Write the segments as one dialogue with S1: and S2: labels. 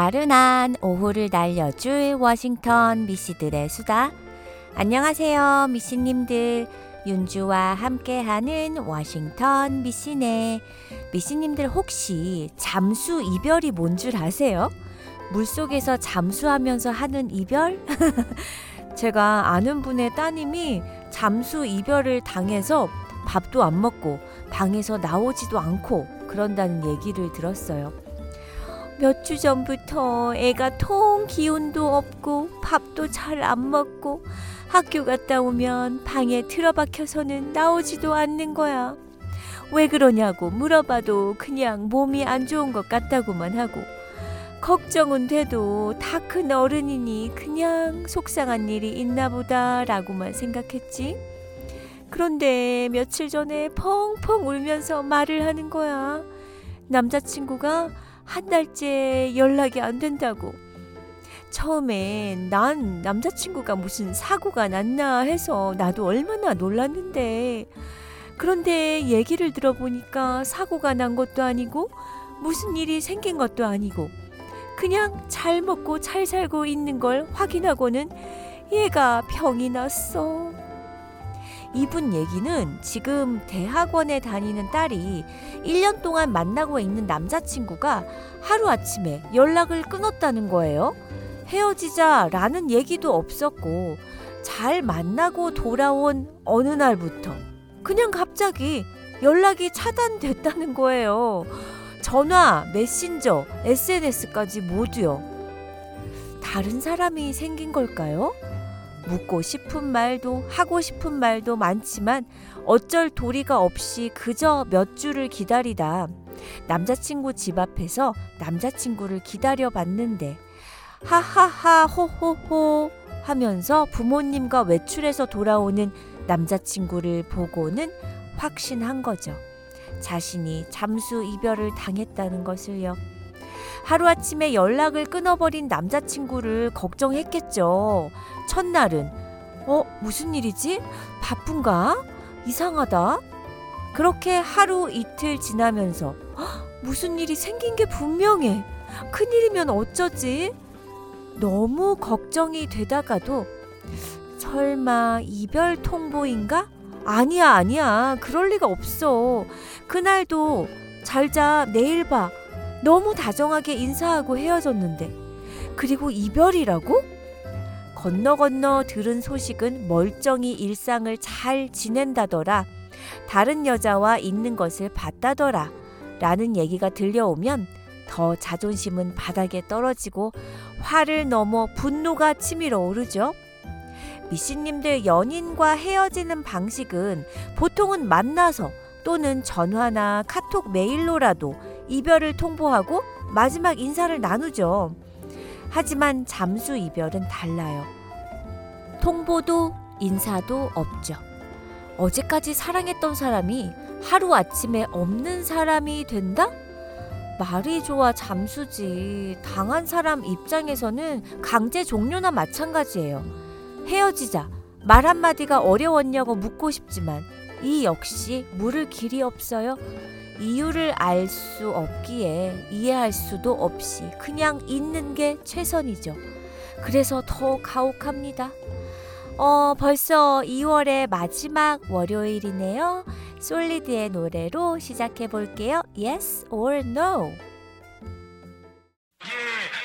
S1: 나른한 오후를 날려줄 워싱턴 미씨들의 수다. 안녕하세요, 미씨님들. 윤주와 함께하는 워싱턴 미씨네. 미씨님들 혹시 잠수 이별이 뭔 줄 아세요? 물속에서 잠수하면서 하는 이별? 제가 아는 분의 따님이 잠수 이별을 당해서 밥도 안 먹고 방에서 나오지도 않고 그런다는 얘기를 들었어요. 몇 주 전부터 애가 통 기운도 없고 밥도 잘 안 먹고 학교 갔다 오면 방에 틀어박혀서는 나오지도 않는 거야. 왜 그러냐고 물어봐도 그냥 몸이 안 좋은 것 같다고만 하고 걱정은 돼도 다 큰 어른이니 그냥 속상한 일이 있나 보다라고만 생각했지. 그런데 며칠 전에 펑펑 울면서 말을 하는 거야. 남자친구가 한 달째 연락이 안 된다고. 처음엔 난 남자친구가 무슨 사고가 났나 해서 나도 얼마나 놀랐는데. 그런데 얘기를 들어보니까 사고가 난 것도 아니고 무슨 일이 생긴 것도 아니고 그냥 잘 먹고 잘 살고 있는 걸 확인하고는 얘가 병이 났어. 이분 얘기는 지금 대학원에 다니는 딸이 1년 동안 만나고 있는 남자친구가 하루아침에 연락을 끊었다는 거예요. 헤어지자라는 얘기도 없었고, 잘 만나고 돌아온 어느 날부터 그냥 갑자기 연락이 차단됐다는 거예요. 전화, 메신저, SNS까지 모두요. 다른 사람이 생긴 걸까요? 묻고 싶은 말도 하고 싶은 말도 많지만 어쩔 도리가 없이 그저 몇 주를 기다리다 남자친구 집 앞에서 남자친구를 기다려 봤는데 하하하 호호호 하면서 부모님과 외출해서 돌아오는 남자친구를 보고는 확신한 거죠. 자신이 잠수 이별을 당했다는 것을요. 하루아침에 연락을 끊어버린 남자친구를 걱정했겠죠. 첫날은, 어, 무슨 일이지? 바쁜가? 이상하다? 그렇게 하루 이틀 지나면서, 헉, 무슨 일이 생긴 게 분명해. 큰일이면 어쩌지? 너무 걱정이 되다가도, 설마 이별 통보인가? 아니야, 아니야. 그럴 리가 없어. 그날도 잘 자, 내일 봐. 너무 다정하게 인사하고 헤어졌는데. 그리고 이별이라고? 건너 건너 들은 소식은 멀쩡히 일상을 잘 지낸다더라. 다른 여자와 있는 것을 봤다더라. 라는 얘기가 들려오면 더 자존심은 바닥에 떨어지고 화를 넘어 분노가 치밀어 오르죠. 미씨님들 연인과 헤어지는 방식은 보통은 만나서 또는 전화나 카톡 메일로라도 이별을 통보하고 마지막 인사를 나누죠. 하지만 잠수 이별은 달라요. 통보도 인사도 없죠. 어제까지 사랑했던 사람이 하루아침에 없는 사람이 된다? 말이 좋아 잠수지. 당한 사람 입장에서는 강제 종료나 마찬가지예요. 헤어지자. 말 한마디가 어려웠냐고 묻고 싶지만 이 역시 물을 길이 없어요. 이유를 알 수 없기에 이해할 수도 없이 그냥 있는 게 최선이죠. 그래서 더 가혹합니다. 어, 벌써 2월의 마지막 월요일이네요. 솔리드의 노래로 시작해 볼게요. Yes or no.
S2: Yeah,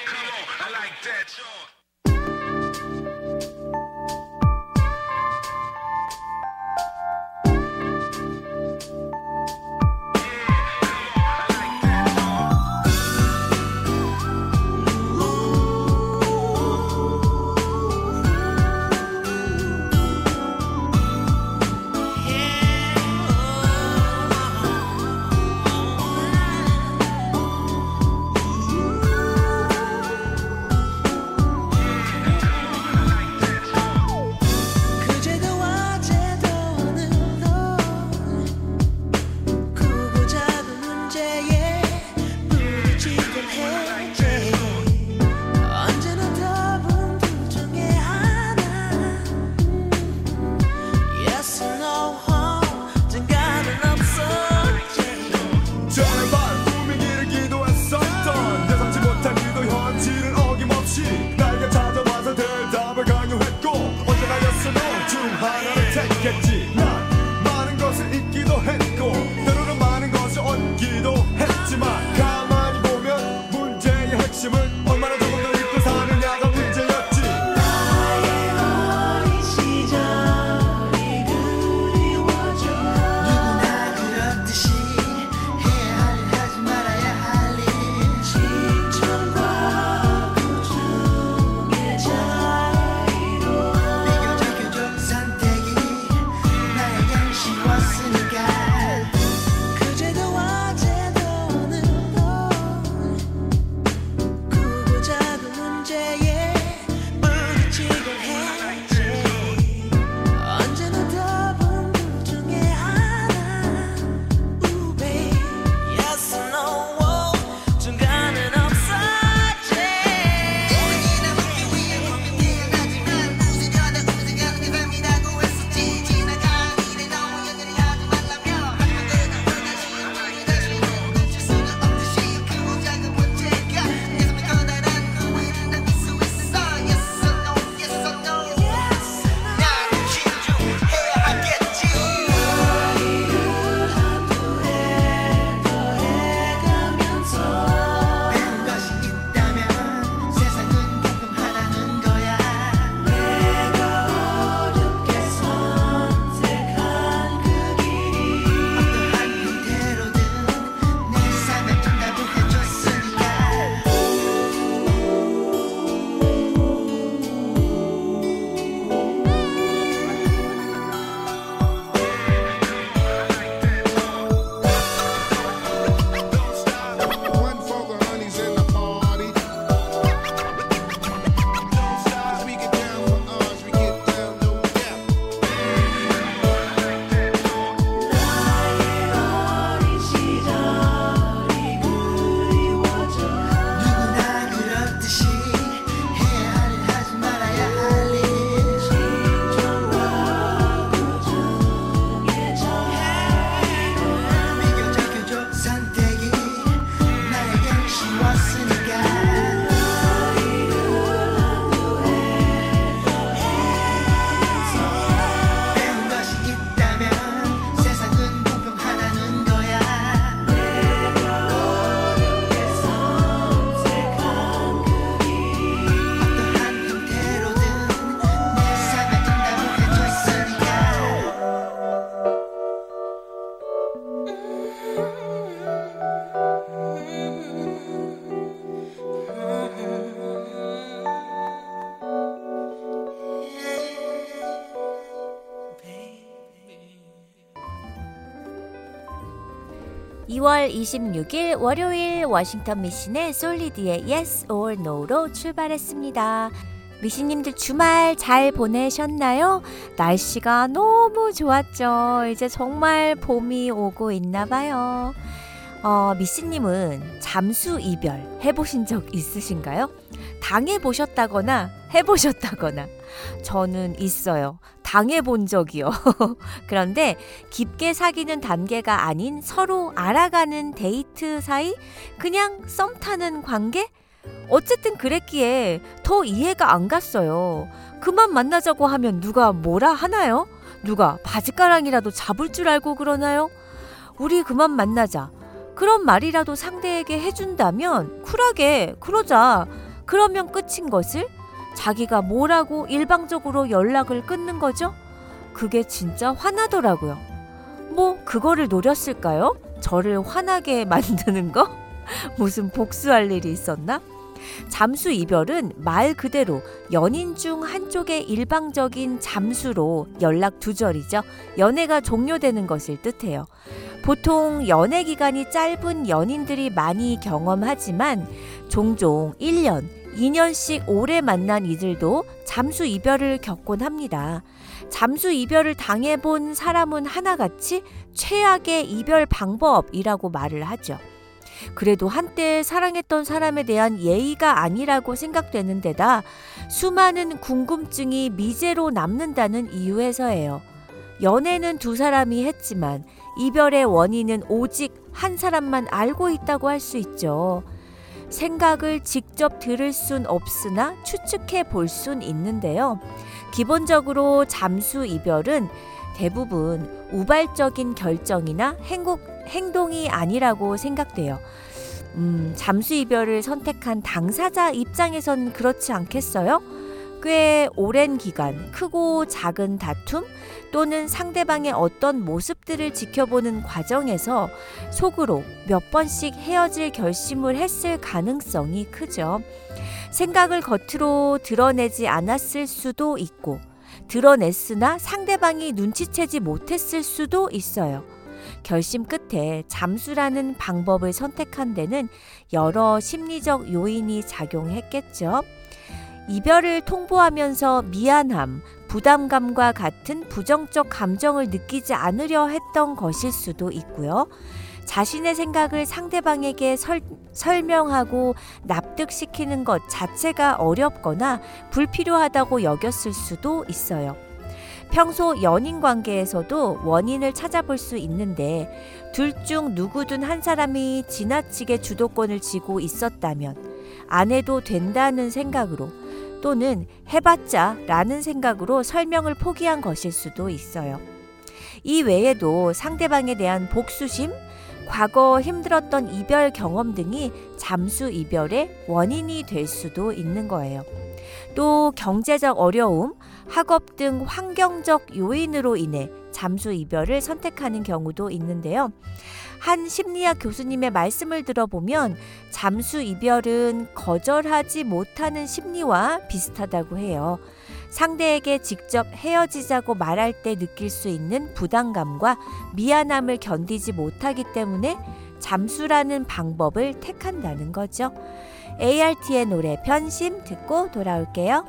S1: 2월 26일 월요일 워싱턴 미신의 솔리드의 Yes or No로 출발했습니다. 미신님들 주말 잘 보내셨나요? 날씨가 너무 좋았죠. 이제 정말 봄이 오고 있나 봐요. 어, 미씨님은 잠수 이별 해보신 적 있으신가요? 당해보셨다거나 해보셨다거나 저는 있어요. 당해본 적이요. 그런데 깊게 사귀는 단계가 아닌 서로 알아가는 데이트 사이 그냥 썸 타는 관계? 어쨌든 그랬기에 더 이해가 안 갔어요. 그만 만나자고 하면 누가 뭐라 하나요? 누가 바지가랑이라도 잡을 줄 알고 그러나요? 우리 그만 만나자. 그런 말이라도 상대에게 해준다면 쿨하게 그러자. 그러면 끝인 것을 자기가 뭐라고 일방적으로 연락을 끊는 거죠? 그게 진짜 화나더라고요. 뭐 그거를 노렸을까요? 저를 화나게 만드는 거? 무슨 복수할 일이 있었나? 잠수 이별은 말 그대로 연인 중 한쪽의 일방적인 잠수로 연락 두절이죠. 연애가 종료되는 것을 뜻해요. 보통 연애 기간이 짧은 연인들이 많이 경험하지만 종종 1년, 2년씩 오래 만난 이들도 잠수 이별을 겪곤 합니다. 잠수 이별을 당해본 사람은 하나같이 최악의 이별 방법이라고 말을 하죠. 그래도 한때 사랑했던 사람에 대한 예의가 아니라고 생각되는 데다 수많은 궁금증이 미제로 남는다는 이유에서예요. 연애는 두 사람이 했지만 이별의 원인은 오직 한 사람만 알고 있다고 할 수 있죠. 생각을 직접 들을 순 없으나 추측해 볼 순 있는데요. 기본적으로 잠수 이별은 대부분 우발적인 결정이나 행복, 행동이 아니라고 생각돼요. 음, 잠수 이별을 선택한 당사자 입장에선 그렇지 않겠어요? 꽤 오랜 기간 크고 작은 다툼 또는 상대방의 어떤 모습들을 지켜보는 과정에서 속으로 몇 번씩 헤어질 결심을 했을 가능성이 크죠. 생각을 겉으로 드러내지 않았을 수도 있고 드러냈으나 상대방이 눈치채지 못했을 수도 있어요. 결심 끝에 잠수라는 방법을 선택한 데는 여러 심리적 요인이 작용했겠죠. 이별을 통보하면서 미안함, 부담감과 같은 부정적 감정을 느끼지 않으려 했던 것일 수도 있고요. 자신의 생각을 상대방에게 설, 설명하고 납득시키는 것 자체가 어렵거나 불필요하다고 여겼을 수도 있어요. 평소 연인 관계에서도 원인을 찾아볼 수 있는데 둘 중 누구든 한 사람이 지나치게 주도권을 쥐고 있었다면 안 해도 된다는 생각으로 또는 해봤자 라는 생각으로 설명을 포기한 것일 수도 있어요. 이 외에도 상대방에 대한 복수심, 과거 힘들었던 이별 경험 등이 잠수 이별의 원인이 될 수도 있는 거예요. 또 경제적 어려움, 학업 등 환경적 요인으로 인해 잠수 이별을 선택하는 경우도 있는데요. 한 심리학 교수님의 말씀을 들어보면 잠수 이별은 거절하지 못하는 심리와 비슷하다고 해요. 상대에게 직접 헤어지자고 말할 때 느낄 수 있는 부담감과 미안함을 견디지 못하기 때문에 잠수라는 방법을 택한다는 거죠. ART의 노래 변심 듣고 돌아올게요.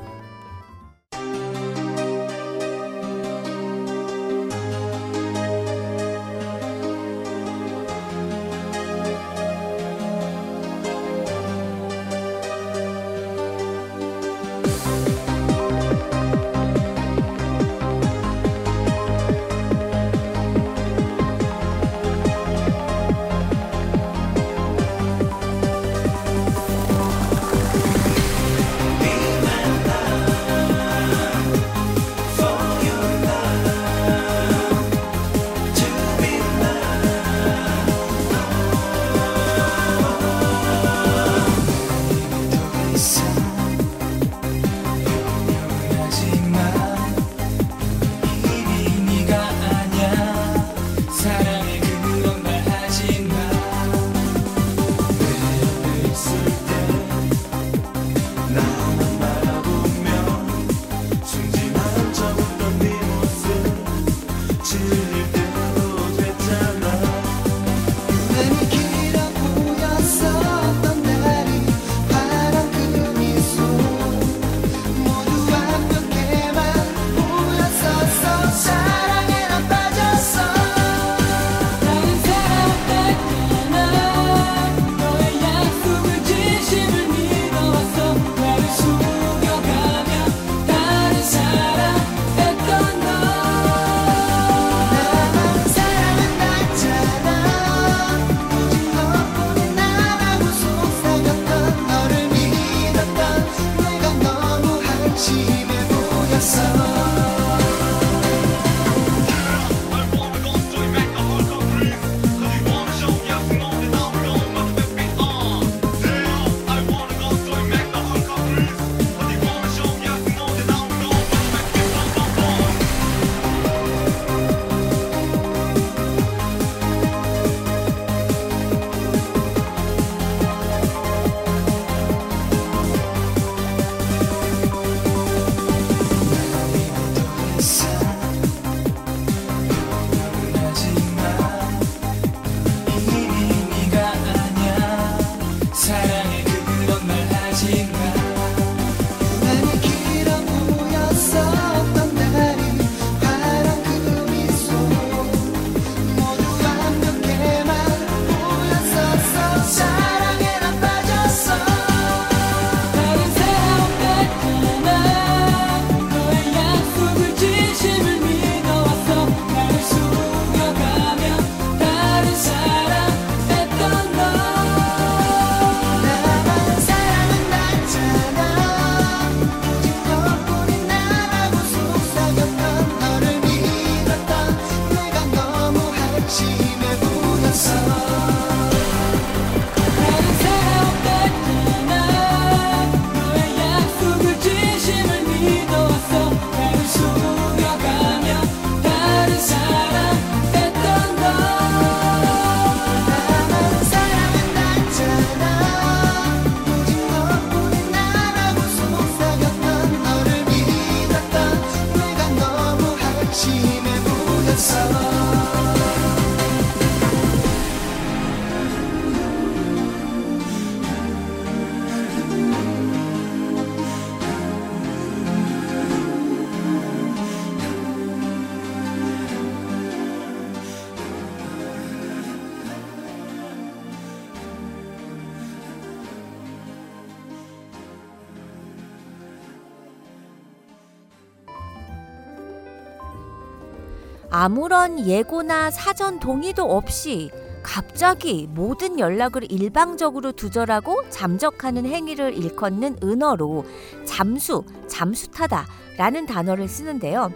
S1: 아무런 예고나 사전 동의도 없이 갑자기 모든 연락을 일방적으로 두절하고 잠적하는 행위를 일컫는 은어로 잠수, 잠수타다 라는 단어를 쓰는데요.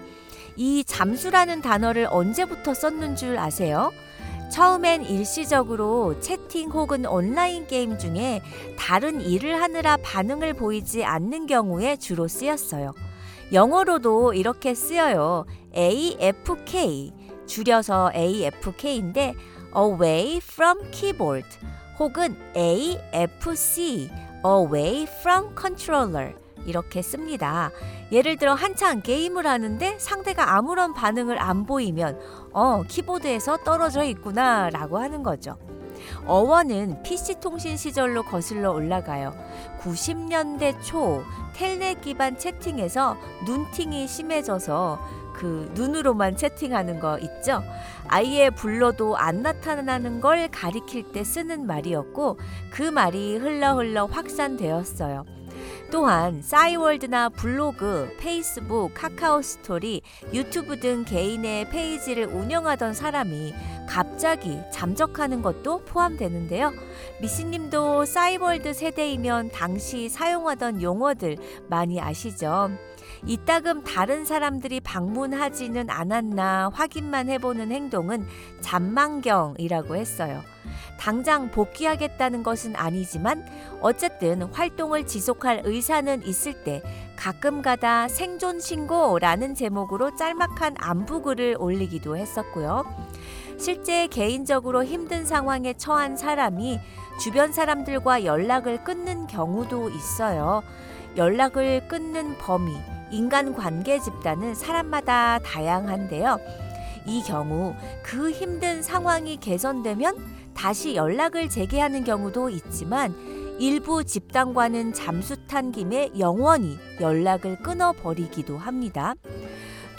S1: 이 잠수라는 단어를 언제부터 썼는 줄 아세요? 처음엔 일시적으로 채팅 혹은 온라인 게임 중에 다른 일을 하느라 반응을 보이지 않는 경우에 주로 쓰였어요. 영어로도 이렇게 쓰여요. AFK 줄여서 AFK인데 away from keyboard 혹은 AFC away from controller 이렇게 씁니다. 예를 들어 한창 게임을 하는데 상대가 아무런 반응을 안 보이면 어 키보드에서 떨어져 있구나 라고 하는 거죠. 어원은 PC 통신 시절로 거슬러 올라가요. 90년대 초 텔넷 기반 채팅에서 눈팅이 심해져서 그 눈으로만 채팅하는 거 있죠? 아예 불러도 안 나타나는 걸 가리킬 때 쓰는 말이었고 그 말이 흘러 흘러 확산되었어요. 또한 싸이월드나 블로그, 페이스북, 카카오 스토리, 유튜브 등 개인의 페이지를 운영하던 사람이 갑자기 잠적하는 것도 포함되는데요. 미씨님도 싸이월드 세대이면 당시 사용하던 용어들 많이 아시죠? 이따금 다른 사람들이 방문하지는 않았나 확인만 해보는 행동은 잠망경이라고 했어요. 당장 복귀하겠다는 것은 아니지만 어쨌든 활동을 지속할 의사는 있을 때 가끔가다 생존 신고라는 제목으로 짤막한 안부글을 올리기도 했었고요. 실제 개인적으로 힘든 상황에 처한 사람이 주변 사람들과 연락을 끊는 경우도 있어요. 연락을 끊는 범위, 인간 관계 집단은 사람마다 다양한데요. 이 경우 그 힘든 상황이 개선되면 다시 연락을 재개하는 경우도 있지만 일부 집단과는 잠수탄 김에 영원히 연락을 끊어버리기도 합니다.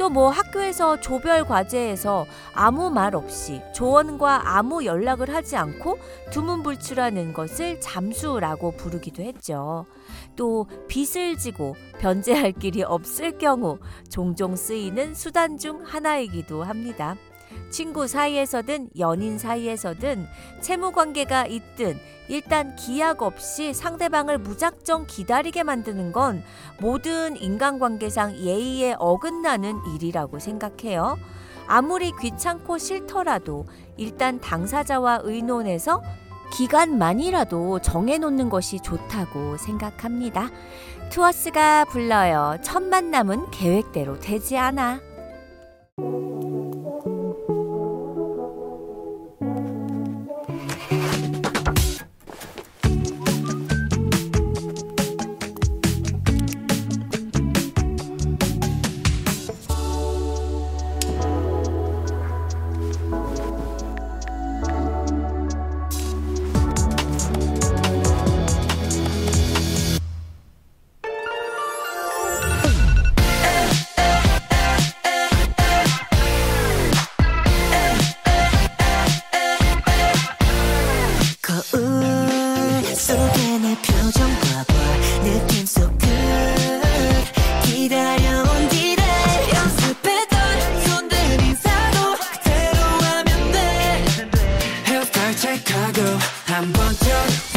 S1: 또 뭐 학교에서 조별 과제에서 아무 말 없이 조원과 아무 연락을 하지 않고 두문불출하는 것을 잠수라고 부르기도 했죠. 또 빚을 지고 변제할 길이 없을 경우 종종 쓰이는 수단 중 하나이기도 합니다.
S3: 친구 사이에서든 연인 사이에서든 채무 관계가 있든 일단 기약 없이 상대방을 무작정 기다리게 만드는 건 모든 인간관계상 예의에 어긋나는 일이라고 생각해요. 아무리 귀찮고 싫더라도 일단 당사자와 의논해서 기간만이라도 정해놓는 것이 좋다고 생각합니다. 투어스가 불러요. 첫 만남은 계획대로 되지 않아. want your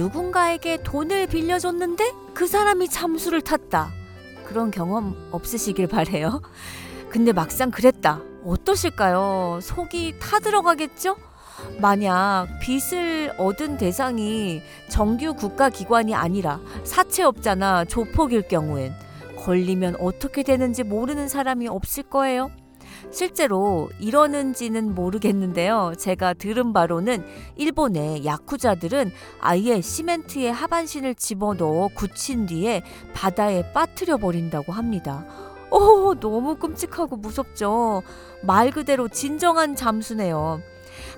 S3: 누군가에게 돈을 빌려줬는데 그 사람이 잠수를 탔다. 그런 경험 없으시길 바래요. 근데 막상 그랬다. 어떠실까요? 속이 타들어가겠죠? 만약 빚을 얻은 대상이 정규 국가기관이 아니라 사채업자나 조폭일 경우엔 걸리면 어떻게 되는지 모르는 사람이 없을 거예요. 실제로 이러는지는 모르겠는데요. 제가 들은 바로는 일본의 야쿠자들은 아예 시멘트에 하반신을 집어넣어 굳힌 뒤에 바다에 빠뜨려 버린다고 합니다. 오, 너무 끔찍하고 무섭죠. 말 그대로 진정한 잠수네요.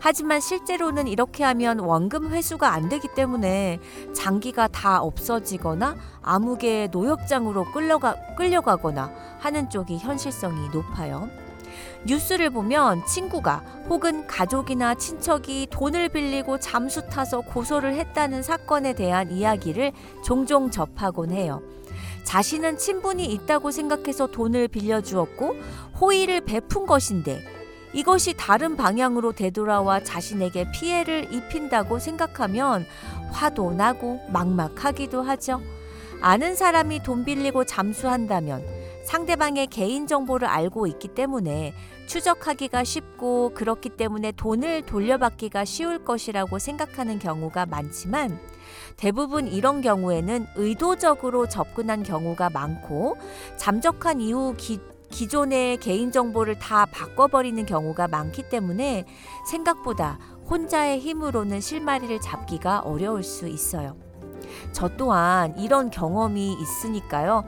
S3: 하지만 실제로는 이렇게 하면 원금 회수가 안 되기 때문에 장기가 다 없어지거나 암흑의 노역장으로 끌려가, 끌려가거나 하는 쪽이 현실성이 높아요.
S1: 뉴스를 보면 친구가 혹은 가족이나 친척이 돈을 빌리고 잠수 타서 고소를 했다는 사건에 대한 이야기를 종종 접하곤 해요. 자신은 친분이 있다고 생각해서 돈을 빌려주었고 호의를 베푼 것인데 이것이 다른 방향으로 되돌아와 자신에게 피해를 입힌다고 생각하면 화도 나고 막막하기도 하죠. 아는 사람이 돈 빌리고 잠수한다면 상대방의 개인정보를 알고 있기 때문에 추적하기가 쉽고 그렇기 때문에 돈을 돌려받기가 쉬울 것이라고 생각하는 경우가 많지만 대부분 이런 경우에는 의도적으로 접근한 경우가 많고 잠적한 이후 기, 기존의 개인정보를 다 바꿔버리는 경우가 많기 때문에 생각보다 혼자의 힘으로는 실마리를 잡기가 어려울 수 있어요. 저 또한 이런 경험이 있으니까요.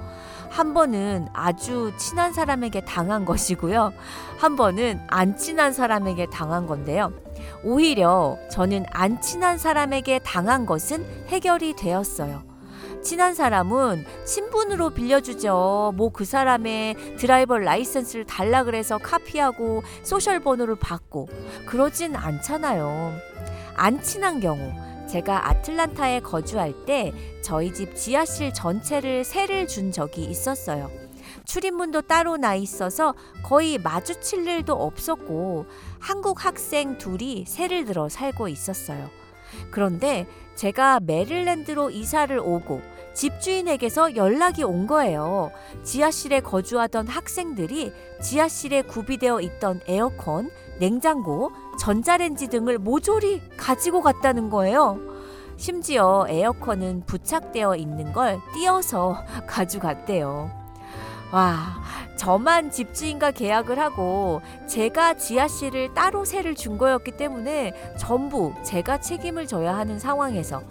S1: 한 번은 아주 친한 사람에게 당한 것이고요. 한 번은 안 친한 사람에게 당한 건데요. 오히려 저는 안 친한 사람에게 당한 것은 해결이 되었어요. 친한 사람은 친분으로 빌려주죠. 뭐 그 사람의 driver license를 달라 그래서 카피하고 social 번호를 받고 그러진 않잖아요. 안 친한 경우 제가 아틀란타에 거주할 때 저희 집 지하실 전체를 세를 준 적이 있었어요. 출입문도 따로 나 있어서 거의 마주칠 일도 없었고 한국 학생 둘이 세를 들어 살고 있었어요. 그런데 제가 메릴랜드로 이사를 오고 집주인에게서 연락이 온 거예요. 지하실에 거주하던 학생들이 지하실에 구비되어 있던 에어컨, 냉장고, 전자레인지 등을 모조리 가지고 갔다는 거예요. 심지어 에어컨은 부착되어 있는 걸 띄어서 가져갔대요. 와, 저만 집주인과 계약을 하고 제가 지하실을 따로 세를 준 거였기 때문에 전부 제가 책임을 져야 하는 상황에서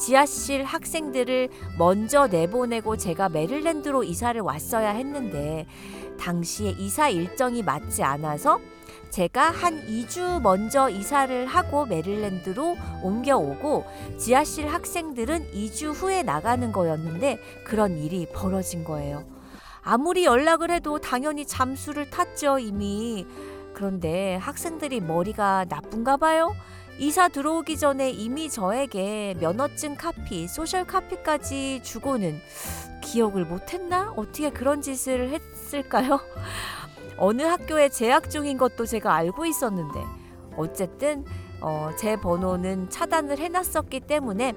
S1: 지하실 학생들을 먼저 내보내고 제가 메릴랜드로 이사를 왔어야 했는데 당시에 이사 일정이 맞지 않아서 제가 한 2주 먼저 이사를 하고 메릴랜드로 옮겨오고 지하실 학생들은 2주 후에 나가는 거였는데 그런 일이 벌어진 거예요. 아무리 연락을 해도 당연히 잠수를 탔죠, 이미. 그런데 학생들이 머리가 나쁜가 봐요. 이사 들어오기 전에 이미 저에게 면허증 카피, 소셜 카피까지 주고는 기억을 못했나? 어떻게 그런 짓을 했을까요? 어느 학교에 재학 중인 것도 제가 알고 있었는데 어쨌든 어, 제 번호는 차단을 해놨었기 때문에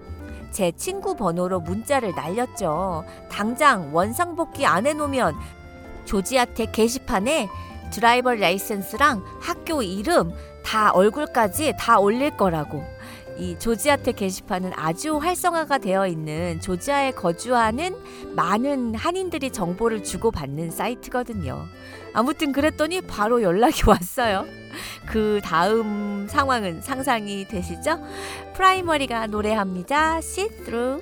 S1: 제 친구 번호로 문자를 날렸죠. 당장 원상복귀 안 해놓으면 조지아텍 게시판에 driver license랑 학교 이름 다 얼굴까지 다 올릴 거라고. 이 조지아텍 게시판은 아주 활성화가 되어 있는 조지아에 거주하는 많은 한인들이 정보를 주고받는 사이트거든요. 아무튼 그랬더니 바로 연락이 왔어요. 그 다음 상황은 상상이 되시죠? 프라이머리가 노래합니다. See through.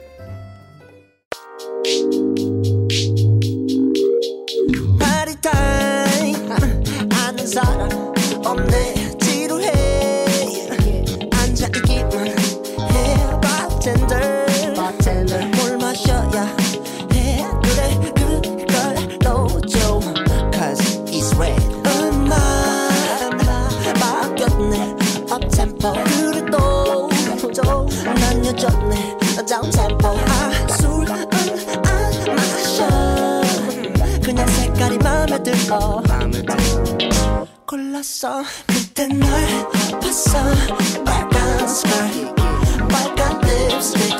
S4: 들어 골랐어. 그때 널 봤어. 빨간 스컬 빨간 립스틱.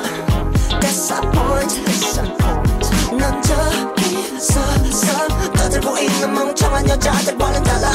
S4: disappoint 넌 저기 서서. 떠들고 있는 멍청한 여자들과는 달라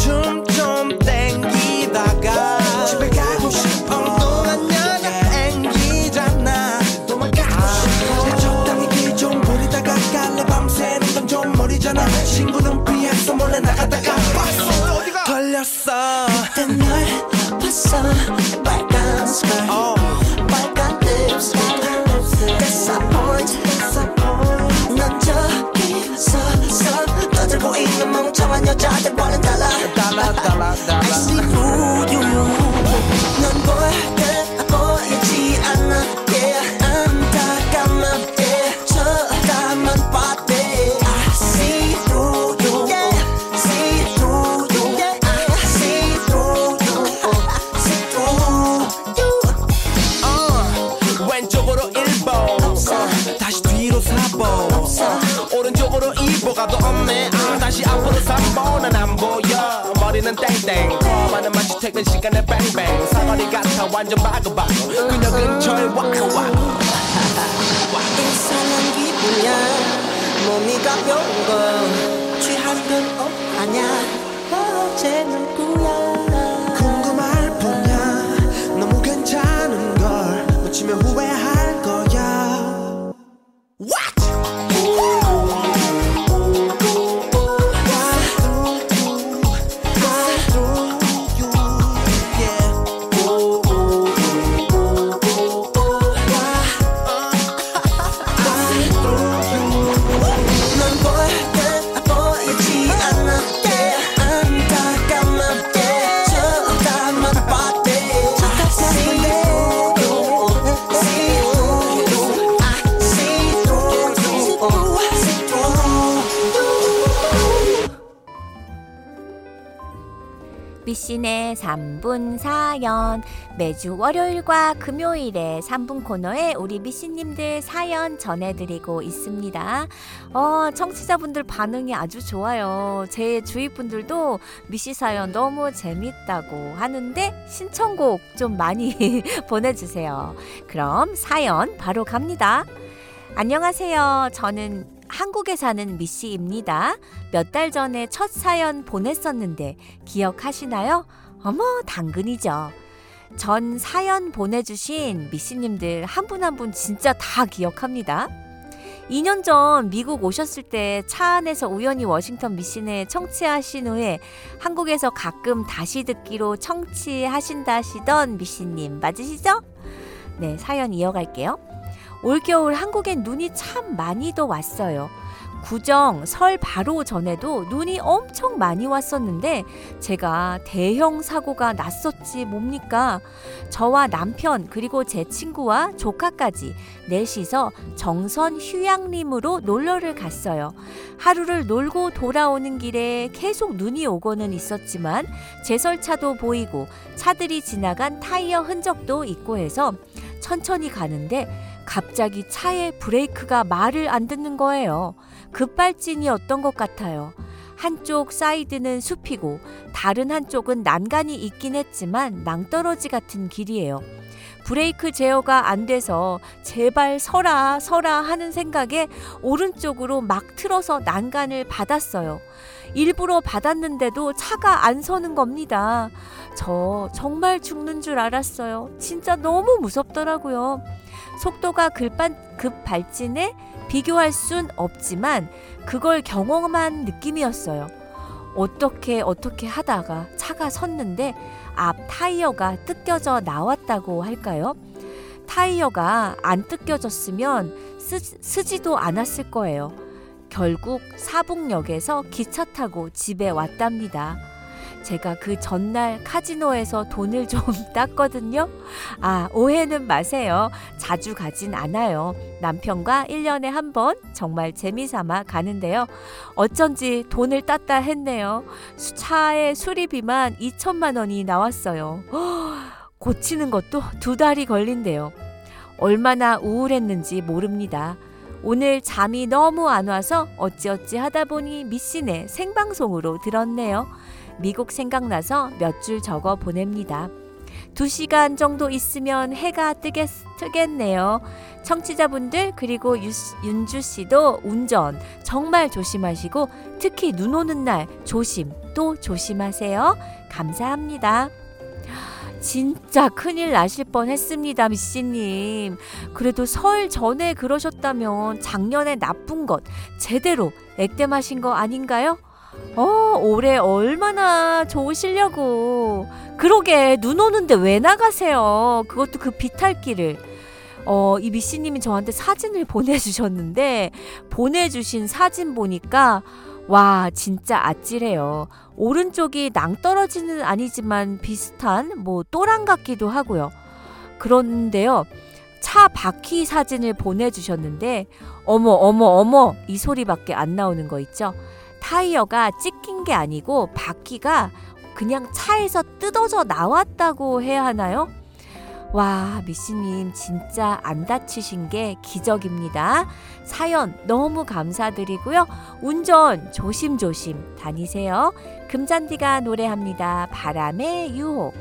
S5: children. 뱅뱅 사거리 같아 완전 바그바그 그녀 근처에 와와구
S6: 이상한 기분이야. 몸이 가벼운 건 취한 건 아냐 어제 누구야
S1: 미신의 3분 사연 매주 월요일과 금요일에 3분 코너에 우리 미신님들 사연 전해드리고 있습니다. 어, 청취자분들 반응이 아주 좋아요. 제 주위 분들도 미시 사연 너무 재밌다고 하는데 신청곡 좀 많이 보내주세요. 그럼 사연 바로 갑니다. 안녕하세요. 저는 한국에 사는 미 씨입니다. 몇 달 전에 첫 사연 보냈었는데 기억하시나요? 어머, 당근이죠. 전 사연 보내주신 미씨님들 한분 한 분 진짜 다 기억합니다. 2년 전 미국 오셨을 때 차 안에서 우연히 워싱턴 미신에 청취하신 후에 한국에서 가끔 다시 듣기로 청취하신다시던 미씨님 맞으시죠? 네, 사연 이어갈게요. 올겨울 한국엔 눈이 참 많이도 왔어요. 구정, 설 바로 전에도 눈이 엄청 많이 왔었는데 제가 대형 사고가 났었지 뭡니까? 저와 남편 그리고 제 친구와 조카까지 넷이서 정선 휴양림으로 놀러를 갔어요. 하루를 놀고 돌아오는 길에 계속 눈이 오고는 있었지만 제설차도 보이고 차들이 지나간 타이어 흔적도 있고 해서 천천히 가는데 갑자기 차의 브레이크가 말을 안 듣는 거예요. 급발진이었던 것 같아요. 한쪽 사이드는 숲이고 다른 한쪽은 난간이 있긴 했지만 낭떠러지 같은 길이에요. 브레이크 제어가 안 돼서 제발 서라 서라 하는 생각에 오른쪽으로 막 틀어서 난간을 받았어요. 일부러 받았는데도 차가 안 서는 겁니다. 저 정말 죽는 줄 알았어요. 진짜 너무 무섭더라고요. 속도가 급발, 급발진에 비교할 순 없지만 그걸 경험한 느낌이었어요. 어떻게 어떻게 하다가 차가 섰는데 앞 타이어가 뜯겨져 나왔다고 할까요? 타이어가 안 뜯겨졌으면 쓰, 쓰지도 않았을 거예요. 결국 사북역에서 기차 타고 집에 왔답니다. 제가 그 전날 카지노에서 돈을 좀 땄거든요. 아, 오해는 마세요. 자주 가진 않아요. 남편과 1년에 한 번 정말 재미삼아 가는데요. 어쩐지 돈을 땄다 했네요. 수- 차의 수리비만 2천만 원이 나왔어요. 고치는 것도 두 달이 걸린대요. 얼마나 우울했는지 모릅니다. 오늘 잠이 너무 안 와서 어찌어찌 하다 보니 미신의 생방송으로 들었네요. 미국 생각나서 몇 줄 적어 보냅니다. 두 시간 정도 있으면 해가 뜨겠, 뜨겠네요. 청취자분들 그리고 유, 윤주 씨도 운전 정말 조심하시고 특히 눈 오는 날 조심 또 조심하세요. 감사합니다. 진짜 큰일 나실 뻔 했습니다, 미씨님. 그래도 설 전에 그러셨다면 작년에 나쁜 것 제대로 액땜하신 거 아닌가요? 어, 올해 얼마나 좋으시려고. 그러게, 눈 오는데 왜 나가세요? 그것도 그 비탈길을. 어, 이 미씨님이 저한테 사진을 보내주셨는데, 보내주신 사진 보니까, 와, 진짜 아찔해요. 오른쪽이 낭떠러지는 아니지만 비슷한, 뭐, 또랑 같기도 하고요. 그런데요, 차 바퀴 사진을 보내주셨는데, 어머, 어머, 어머, 이 소리밖에 안 나오는 거 있죠? 타이어가 찢긴 게 아니고 바퀴가 그냥 차에서 뜯어져 나왔다고 해야 하나요? 와, 미씨님 진짜 안 다치신 게 기적입니다. 사연 너무 감사드리고요. 운전 조심조심 다니세요. 금잔디가 노래합니다. 바람의 유혹.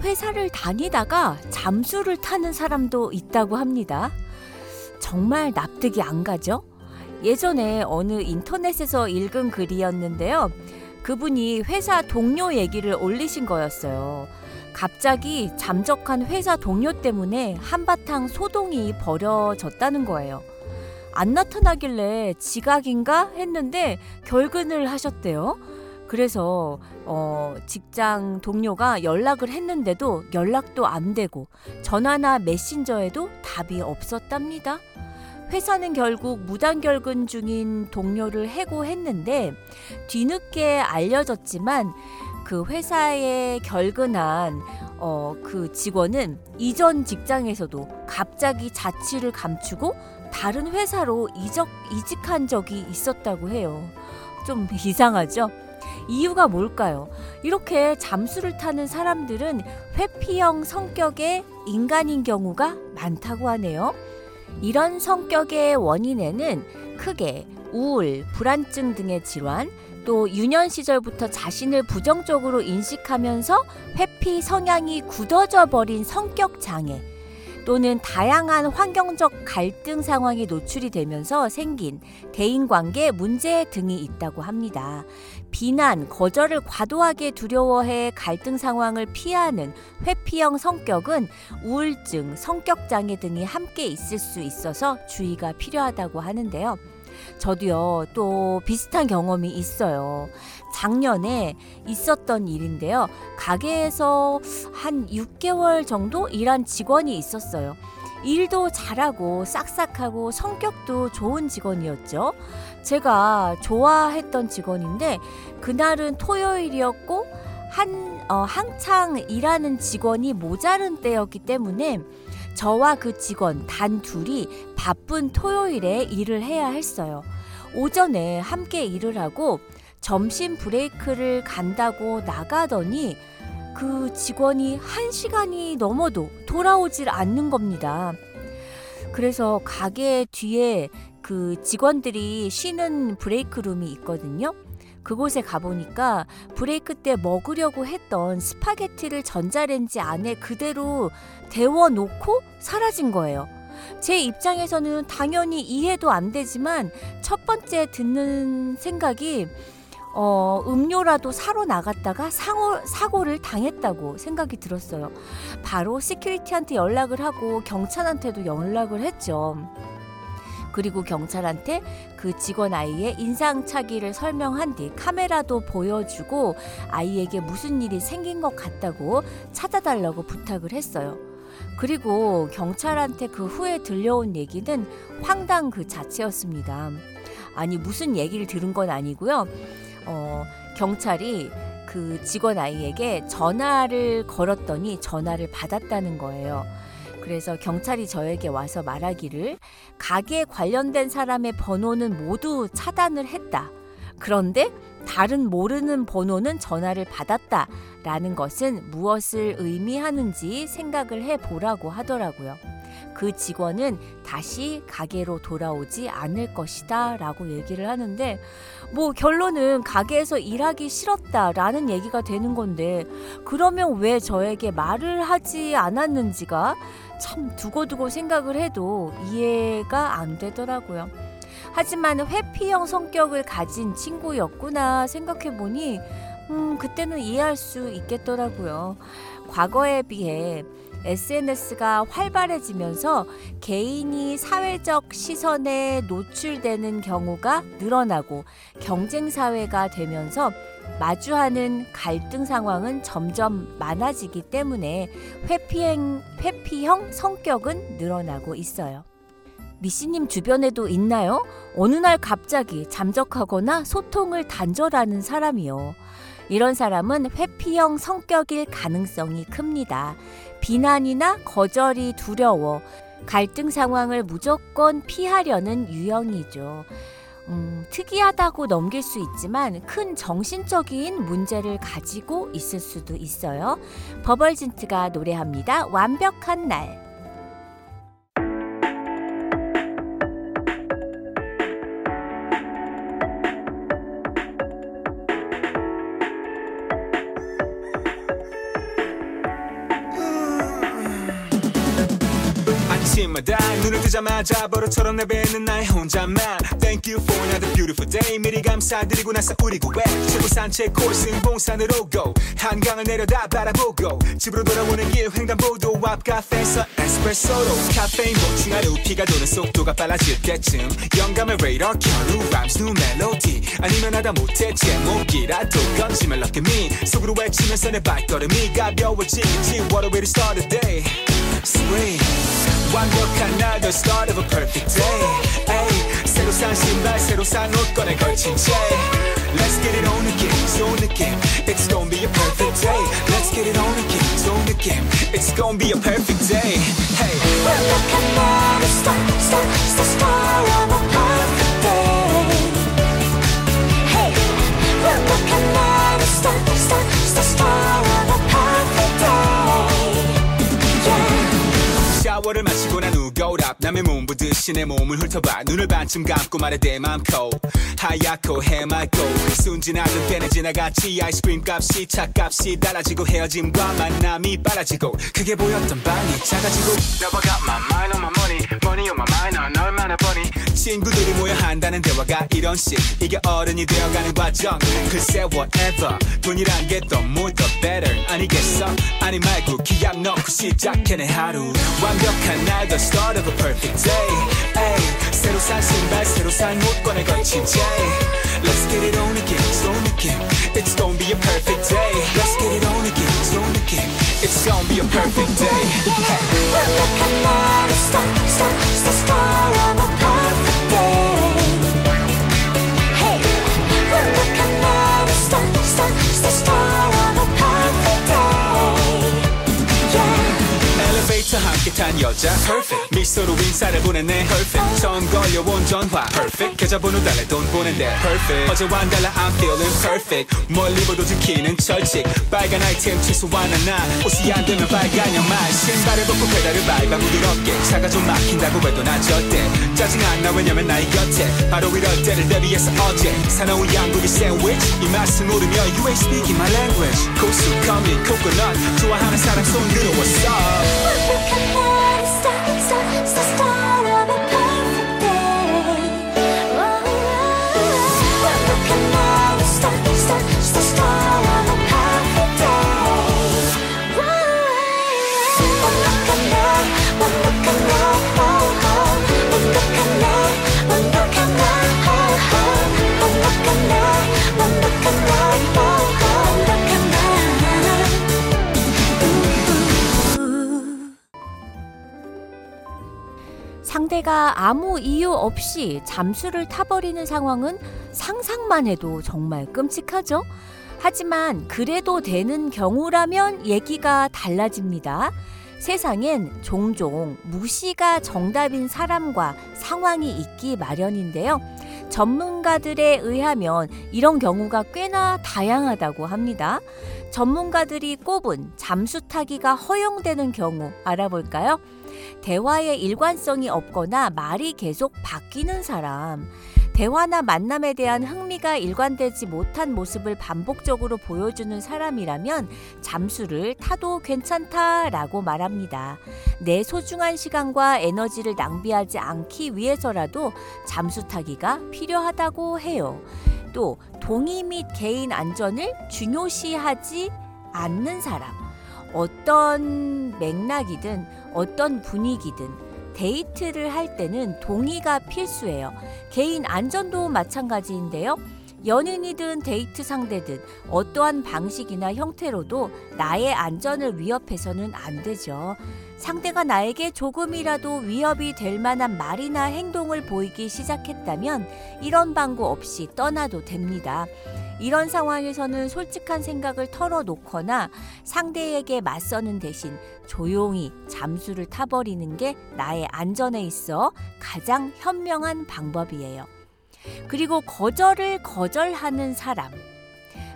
S1: 회사를 다니다가 잠수를 타는 사람도 있다고 합니다. 정말 납득이 안 가죠? 예전에 어느 인터넷에서 읽은 글이었는데요. 그분이 회사 동료 얘기를 올리신 거였어요. 갑자기 잠적한 회사 동료 때문에 한바탕 소동이 벌어졌다는 거예요. 안 나타나길래 지각인가 했는데 결근을 하셨대요. 그래서 어, 직장 동료가 연락을 했는데도 연락도 안 되고 전화나 메신저에도 답이 없었답니다. 회사는 결국 무단 결근 중인 동료를 해고했는데 뒤늦게 알려졌지만 그 회사에 결근한 어, 그 직원은 이전 직장에서도 갑자기 자취를 감추고 다른 회사로 이적, 이직한 적이 있었다고 해요. 좀 이상하죠? 이유가 뭘까요? 이렇게 잠수를 타는 사람들은 회피형 성격의 인간인 경우가 많다고 하네요. 이런 성격의 원인에는 크게 우울, 불안증 등의 질환, 또 유년 시절부터 자신을 부정적으로 인식하면서 회피 성향이 굳어져 버린 성격 장애, 또는 다양한 환경적 갈등 상황에 노출이 되면서 생긴 대인관계 문제 등이 있다고 합니다. 비난, 거절을 과도하게 두려워해 갈등 상황을 피하는 회피형 성격은 우울증, 성격장애 등이 함께 있을 수 있어서 주의가 필요하다고 하는데요. 저도요, 또 비슷한 경험이 있어요. 작년에 있었던 일인데요. 가게에서 한 6개월 정도 일한 직원이 있었어요. 일도 잘하고 싹싹하고 성격도 좋은 직원이었죠. 제가 좋아했던 직원인데 그날은 토요일이었고 한 어, 한창 일하는 직원이 모자른 때였기 때문에 저와 그 직원 단 둘이 바쁜 토요일에 일을 해야 했어요. 오전에 함께 일을 하고 점심 브레이크를 간다고 나가더니 그 직원이 한 시간이 넘어도 돌아오질 않는 겁니다. 그래서 가게 뒤에 그 직원들이 쉬는 break room이 있거든요. 그곳에 가보니까 브레이크 때 먹으려고 했던 스파게티를 전자레인지 안에 그대로 데워놓고 사라진 거예요. 제 입장에서는 당연히 이해도 안 되지만 첫 번째 드는 생각이 어, 음료라도 사러 나갔다가 상호, 사고를 당했다고 생각이 들었어요. 바로 시큐리티한테 연락을 하고 경찰한테도 연락을 했죠. 그리고 경찰한테 그 직원 아이의 인상착의를 설명한 뒤 카메라도 보여주고 아이에게 무슨 일이 생긴 것 같다고 찾아달라고 부탁을 했어요. 그리고 경찰한테 그 후에 들려온 얘기는 황당 그 자체였습니다. 아니, 무슨 얘기를 들은 건 아니고요. 어, 경찰이 그 직원 아이에게 전화를 걸었더니 전화를 받았다는 거예요. 그래서 경찰이 저에게 와서 말하기를 가게에 관련된 사람의 번호는 모두 차단을 했다. 그런데 다른 모르는 번호는 전화를 받았다. 라는 것은 무엇을 의미하는지 생각을 해 보라고 하더라고요. 그 직원은 다시 가게로 돌아오지 않을 것이다 라고 얘기를 하는데 뭐 결론은 가게에서 일하기 싫었다 라는 얘기가 되는 건데 그러면 왜 저에게 말을 하지 않았는지가 참 두고두고 생각을 해도 이해가 안 되더라고요. 하지만 회피형 성격을 가진 친구였구나 생각해 보니 음, 그때는 이해할 수 있겠더라고요. 과거에 비해 SNS가 활발해지면서 개인이 사회적 시선에 노출되는 경우가 늘어나고 경쟁 사회가 되면서 마주하는 갈등 상황은 점점 많아지기 때문에 회피행, 회피형 성격은 늘어나고 있어요. 미씨님 주변에도 있나요? 어느 날 갑자기 잠적하거나 소통을 단절하는 사람이요. 이런 사람은 회피형 성격일 가능성이 큽니다. 비난이나 거절이 두려워 갈등 상황을 무조건 피하려는 유형이죠. 음, 특이하다고 넘길 수 있지만 큰 정신적인 문제를 가지고 있을 수도 있어요. 버벌진트가 노래합니다. 완벽한 날.
S2: 뜨자마자 버릇처럼 내뱉는 나의 혼잣말 Thank you for another beautiful day. 미리 감사드리고 나서 우리 구의 최고 산책 코스는 봉산으로 go. 한강을 내려다 바라보고 집으로 돌아오는 길 횡단보도 앞 카페에서 에스프레소로 카페인 보충 하루. 피가 도는 속도가 빨라질 때쯤. 영감의 레이더 켜 look for some new melody 아니면 하다 못해 제목이라도 건지면 look at me. 속으로 외치면서 내 발걸음이 가벼워지지. What a way to start the day Spring 완벽한 날 the start of a perfect day ay, 새로 산 신발 새로 산 옷 꺼내 걸친 채 Let's get it on again 좋은 느낌 It's gonna be a perfect day Let's get it on again 좋은 느낌 It's gonna be a perfect day Hey
S7: 완벽한 날의 start, start, start,
S2: 샤워를 마치고 난후 거울 앞 남의 몸 보듯이 내 몸을 훑어봐. 눈을 반쯤 감고 말해 내 맘코. 하얗고 해맑고 순진하던 때는 지나갔지. 아이스크림 값이 차값이 달라지고 헤어짐과 만남이 빨라지고 크게 보였던 방이 작아지고 Never got my mind on my money money on my mind 넌 얼마나 버니 친구들이 모여 한다는 대화가 이런 식 이게 어른이 되어가는 과정. 글쎄 whatever. 돈이란 게 더 more the better 아니겠어? 아니 말고 기약 넣고 시작해내 하루. 완벽한 날 the start of a perfect day. Ay, 새로 산 신발 새로 산 옷권에 걸친 J Let's get it on again 좋은 느낌 It's gonna be a perfect day Let's get it on again 좋은 느낌 It's gonna be a perfect day hey.
S7: 완벽한 나를 start start start start of a perfect
S2: 탄 여자. Perfect. 미소로 인사를 보내네. Perfect. 처음 걸려온 전화. Perfect. 계좌번호 달래. 돈 보낸대. Perfect. 어제와는 달라. I'm feeling perfect. 뭘 입어도 지키는 철칙. 빨간 아이템 취소하는 나 옷이 안 되면 빨간 양말. 신발을 벗고 페달을 밟아 부드럽게. 차가 좀 막힌다고 해도 나 절대 짜증 안 나. 왜냐면 나의 곁에 바로 이럴 때를 대비해서 어제. 사나운 양고기 샌드위치 이 맛을 모르며 You ain't speaking my language. 고수 커미 코코넛 좋아하는 사람 손 들어 what's up
S1: Sister 아무 이유 없이 잠수를 타버리는 상황은 상상만 해도 정말 끔찍하죠? 하지만 그래도 되는 경우라면 얘기가 달라집니다. 세상엔 종종 무시가 정답인 사람과 상황이 있기 마련인데요. 전문가들에 의하면 이런 경우가 꽤나 다양하다고 합니다. 전문가들이 꼽은 잠수 타기가 허용되는 경우 알아볼까요? 대화에 일관성이 없거나 말이 계속 바뀌는 사람, 대화나 만남에 대한 흥미가 일관되지 못한 모습을 반복적으로 보여주는 사람이라면 잠수를 타도 괜찮다라고 말합니다. 내 소중한 시간과 에너지를 낭비하지 않기 위해서라도 잠수 타기가 필요하다고 해요. 또 동의 및 개인 안전을 중요시하지 않는 사람. 어떤 맥락이든 어떤 분위기든 데이트를 할 때는 동의가 필수예요. 개인 안전도 마찬가지인데요. 연인이든 데이트 상대든 어떠한 방식이나 형태로도 나의 안전을 위협해서는 안 되죠. 상대가 나에게 조금이라도 위협이 될 만한 말이나 행동을 보이기 시작했다면 일언반구 없이 떠나도 됩니다. 이런 상황에서는 솔직한 생각을 털어놓거나 상대에게 맞서는 대신 조용히 잠수를 타버리는 게 나의 안전에 있어 가장 현명한 방법이에요. 그리고 거절을 거절하는 사람.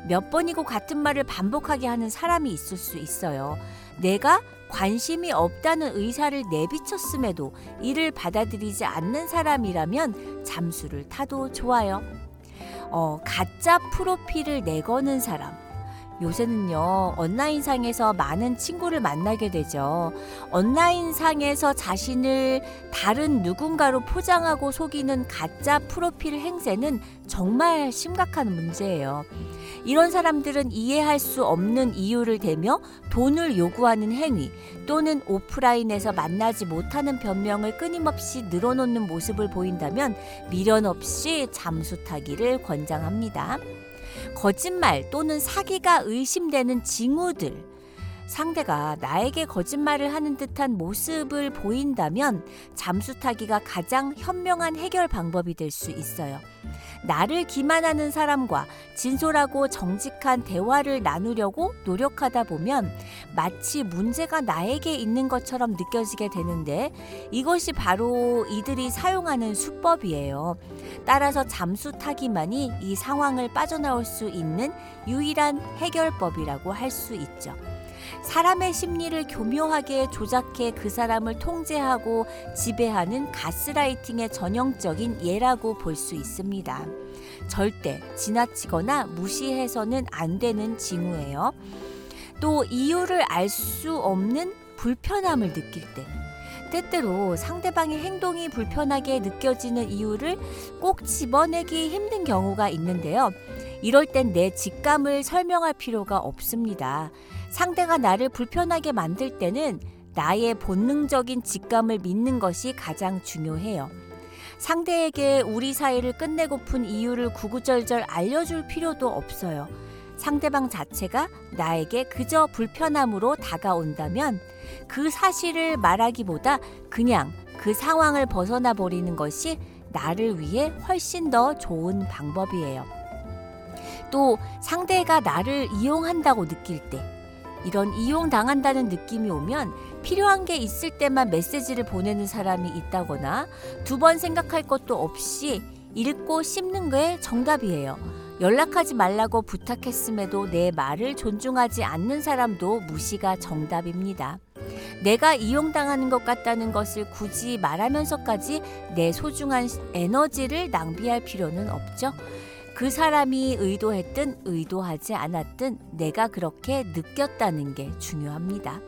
S1: 몇 번이고 같은 말을 반복하게 하는 사람이 있을 수 있어요. 내가 관심이 없다는 의사를 내비쳤음에도 이를 받아들이지 않는 사람이라면 잠수를 타도 좋아요. 어, 가짜 프로필을 내거는 사람. 요새는요, 온라인상에서 많은 친구를 만나게 되죠. 온라인상에서 자신을 다른 누군가로 포장하고 속이는 가짜 프로필 행세는 정말 심각한 문제예요. 이런 사람들은 이해할 수 없는 이유를 대며 돈을 요구하는 행위 또는 오프라인에서 만나지 못하는 변명을 끊임없이 늘어놓는 모습을 보인다면 미련 없이 잠수 타기를 권장합니다. 거짓말 또는 사기가 의심되는 징후들. 상대가 나에게 거짓말을 하는 듯한 모습을 보인다면 잠수 타기가 가장 현명한 해결 방법이 될 수 있어요. 나를 기만하는 사람과 진솔하고 정직한 대화를 나누려고 노력하다 보면 마치 문제가 나에게 있는 것처럼 느껴지게 되는데 이것이 바로 이들이 사용하는 수법이에요. 따라서 잠수 타기만이 이 상황을 빠져나올 수 있는 유일한 해결법이라고 할 수 있죠. 사람의 심리를 교묘하게 조작해 그 사람을 통제하고 지배하는 가스라이팅의 전형적인 예라고 볼 수 있습니다. 절대 지나치거나 무시해서는 안 되는 징후예요. 또 이유를 알 수 없는 불편함을 느낄 때 때때로 상대방의 행동이 불편하게 느껴지는 이유를 꼭 집어내기 힘든 경우가 있는데요. 이럴 땐 내 직감을 설명할 필요가 없습니다. 상대가 나를 불편하게 만들 때는 나의 본능적인 직감을 믿는 것이 가장 중요해요. 상대에게 우리 사이를 끝내고픈 이유를 구구절절 알려줄 필요도 없어요. 상대방 자체가 나에게 그저 불편함으로 다가온다면 그 사실을 말하기보다 그냥 그 상황을 벗어나 버리는 것이 나를 위해 훨씬 더 좋은 방법이에요. 또 상대가 나를 이용한다고 느낄 때 이런 이용당한다는 느낌이 오면 필요한 게 있을 때만 메시지를 보내는 사람이 있다거나 두 번 생각할 것도 없이 읽고 씹는 게 정답이에요. 연락하지 말라고 부탁했음에도 내 말을 존중하지 않는 사람도 무시가 정답입니다. 내가 이용당하는 것 같다는 것을 굳이 말하면서까지 내 소중한 에너지를 낭비할 필요는 없죠. 그 사람이 의도했든 의도하지 않았든 내가 그렇게 느꼈다는 게 중요합니다.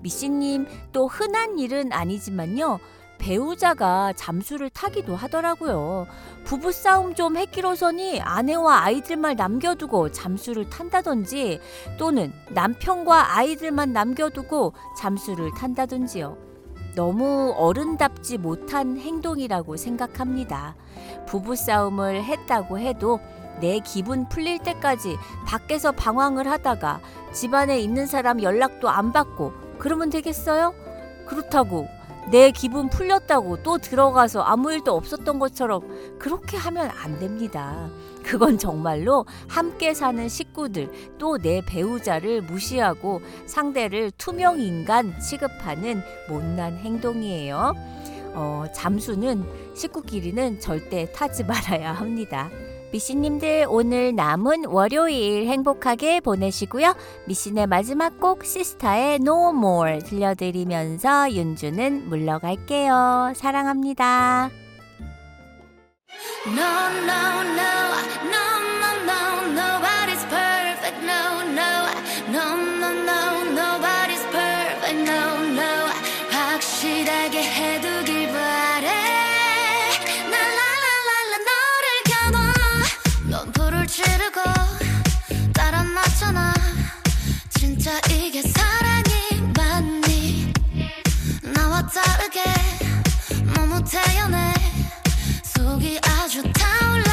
S1: 미씨님 또 흔한 일은 아니지만요. 배우자가 잠수를 타기도 하더라고요. 부부싸움 좀 했기로서니 아내와 아이들만 남겨두고 잠수를 탄다든지 또는 남편과 아이들만 남겨두고 잠수를 탄다든지요. 너무 어른답지 못한 행동이라고 생각합니다. 부부싸움을 했다고 해도 내 기분 풀릴 때까지 밖에서 방황을 하다가 집안에 있는 사람 연락도 안 받고 그러면 되겠어요? 그렇다고 내 기분 풀렸다고 또 들어가서 아무 일도 없었던 것처럼 그렇게 하면 안 됩니다. 그건 정말로 함께 사는 식구들 또 내 배우자를 무시하고 상대를 투명 인간 취급하는 못난 행동이에요. 어, 잠수는 식구끼리는 절대 타지 말아야 합니다. 미씨님들 오늘 남은 월요일 행복하게 보내시고요. 미씨의 마지막 곡 시스타의 No More 들려드리면서 윤주는 물러갈게요. 사랑합니다.
S7: No, no, no, 진짜 이게 사랑이 맞니? 나와 다르게 너무 태연해. 속이 아주 타올라